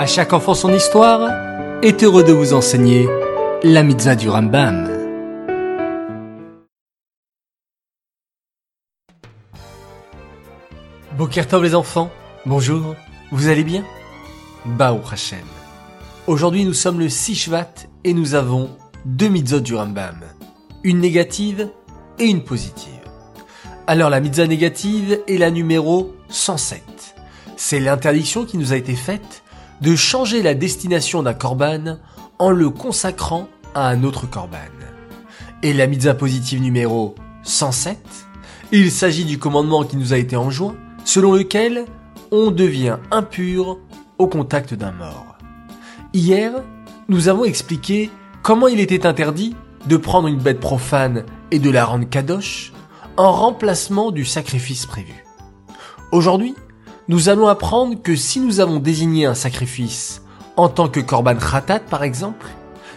À chaque enfant son histoire est heureux de vous enseigner la mitzvah du Rambam. Bokertov les enfants, bonjour, vous allez bien? Bao Hashem. Aujourd'hui nous sommes le 6 Shvat et nous avons deux mitzvot du Rambam, une négative et une positive. Alors la mitzvah négative est la numéro 107. C'est l'interdiction qui nous a été faite de changer la destination d'un korban en le consacrant à un autre korban. Et la mitzvah positive numéro 107, il s'agit du commandement qui nous a été enjoint, selon lequel on devient impur au contact d'un mort. Hier, nous avons expliqué comment il était interdit de prendre une bête profane et de la rendre kadosh en remplacement du sacrifice prévu. Aujourd'hui, nous allons apprendre que si nous avons désigné un sacrifice en tant que korban khatat par exemple,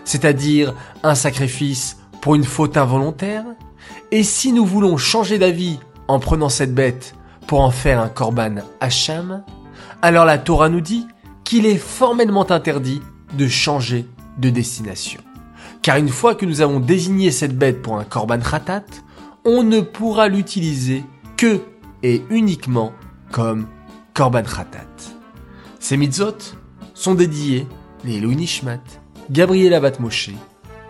c'est-à-dire un sacrifice pour une faute involontaire, et si nous voulons changer d'avis en prenant cette bête pour en faire un korban hacham, alors la Torah nous dit qu'il est formellement interdit de changer de destination. Car une fois que nous avons désigné cette bête pour un korban khatat, on ne pourra l'utiliser que et uniquement comme Korban Khatat. Ces mitzvot sont dédiés les Louis Nishmat, Gabriela Batmoshe,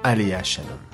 Aléa Shalom.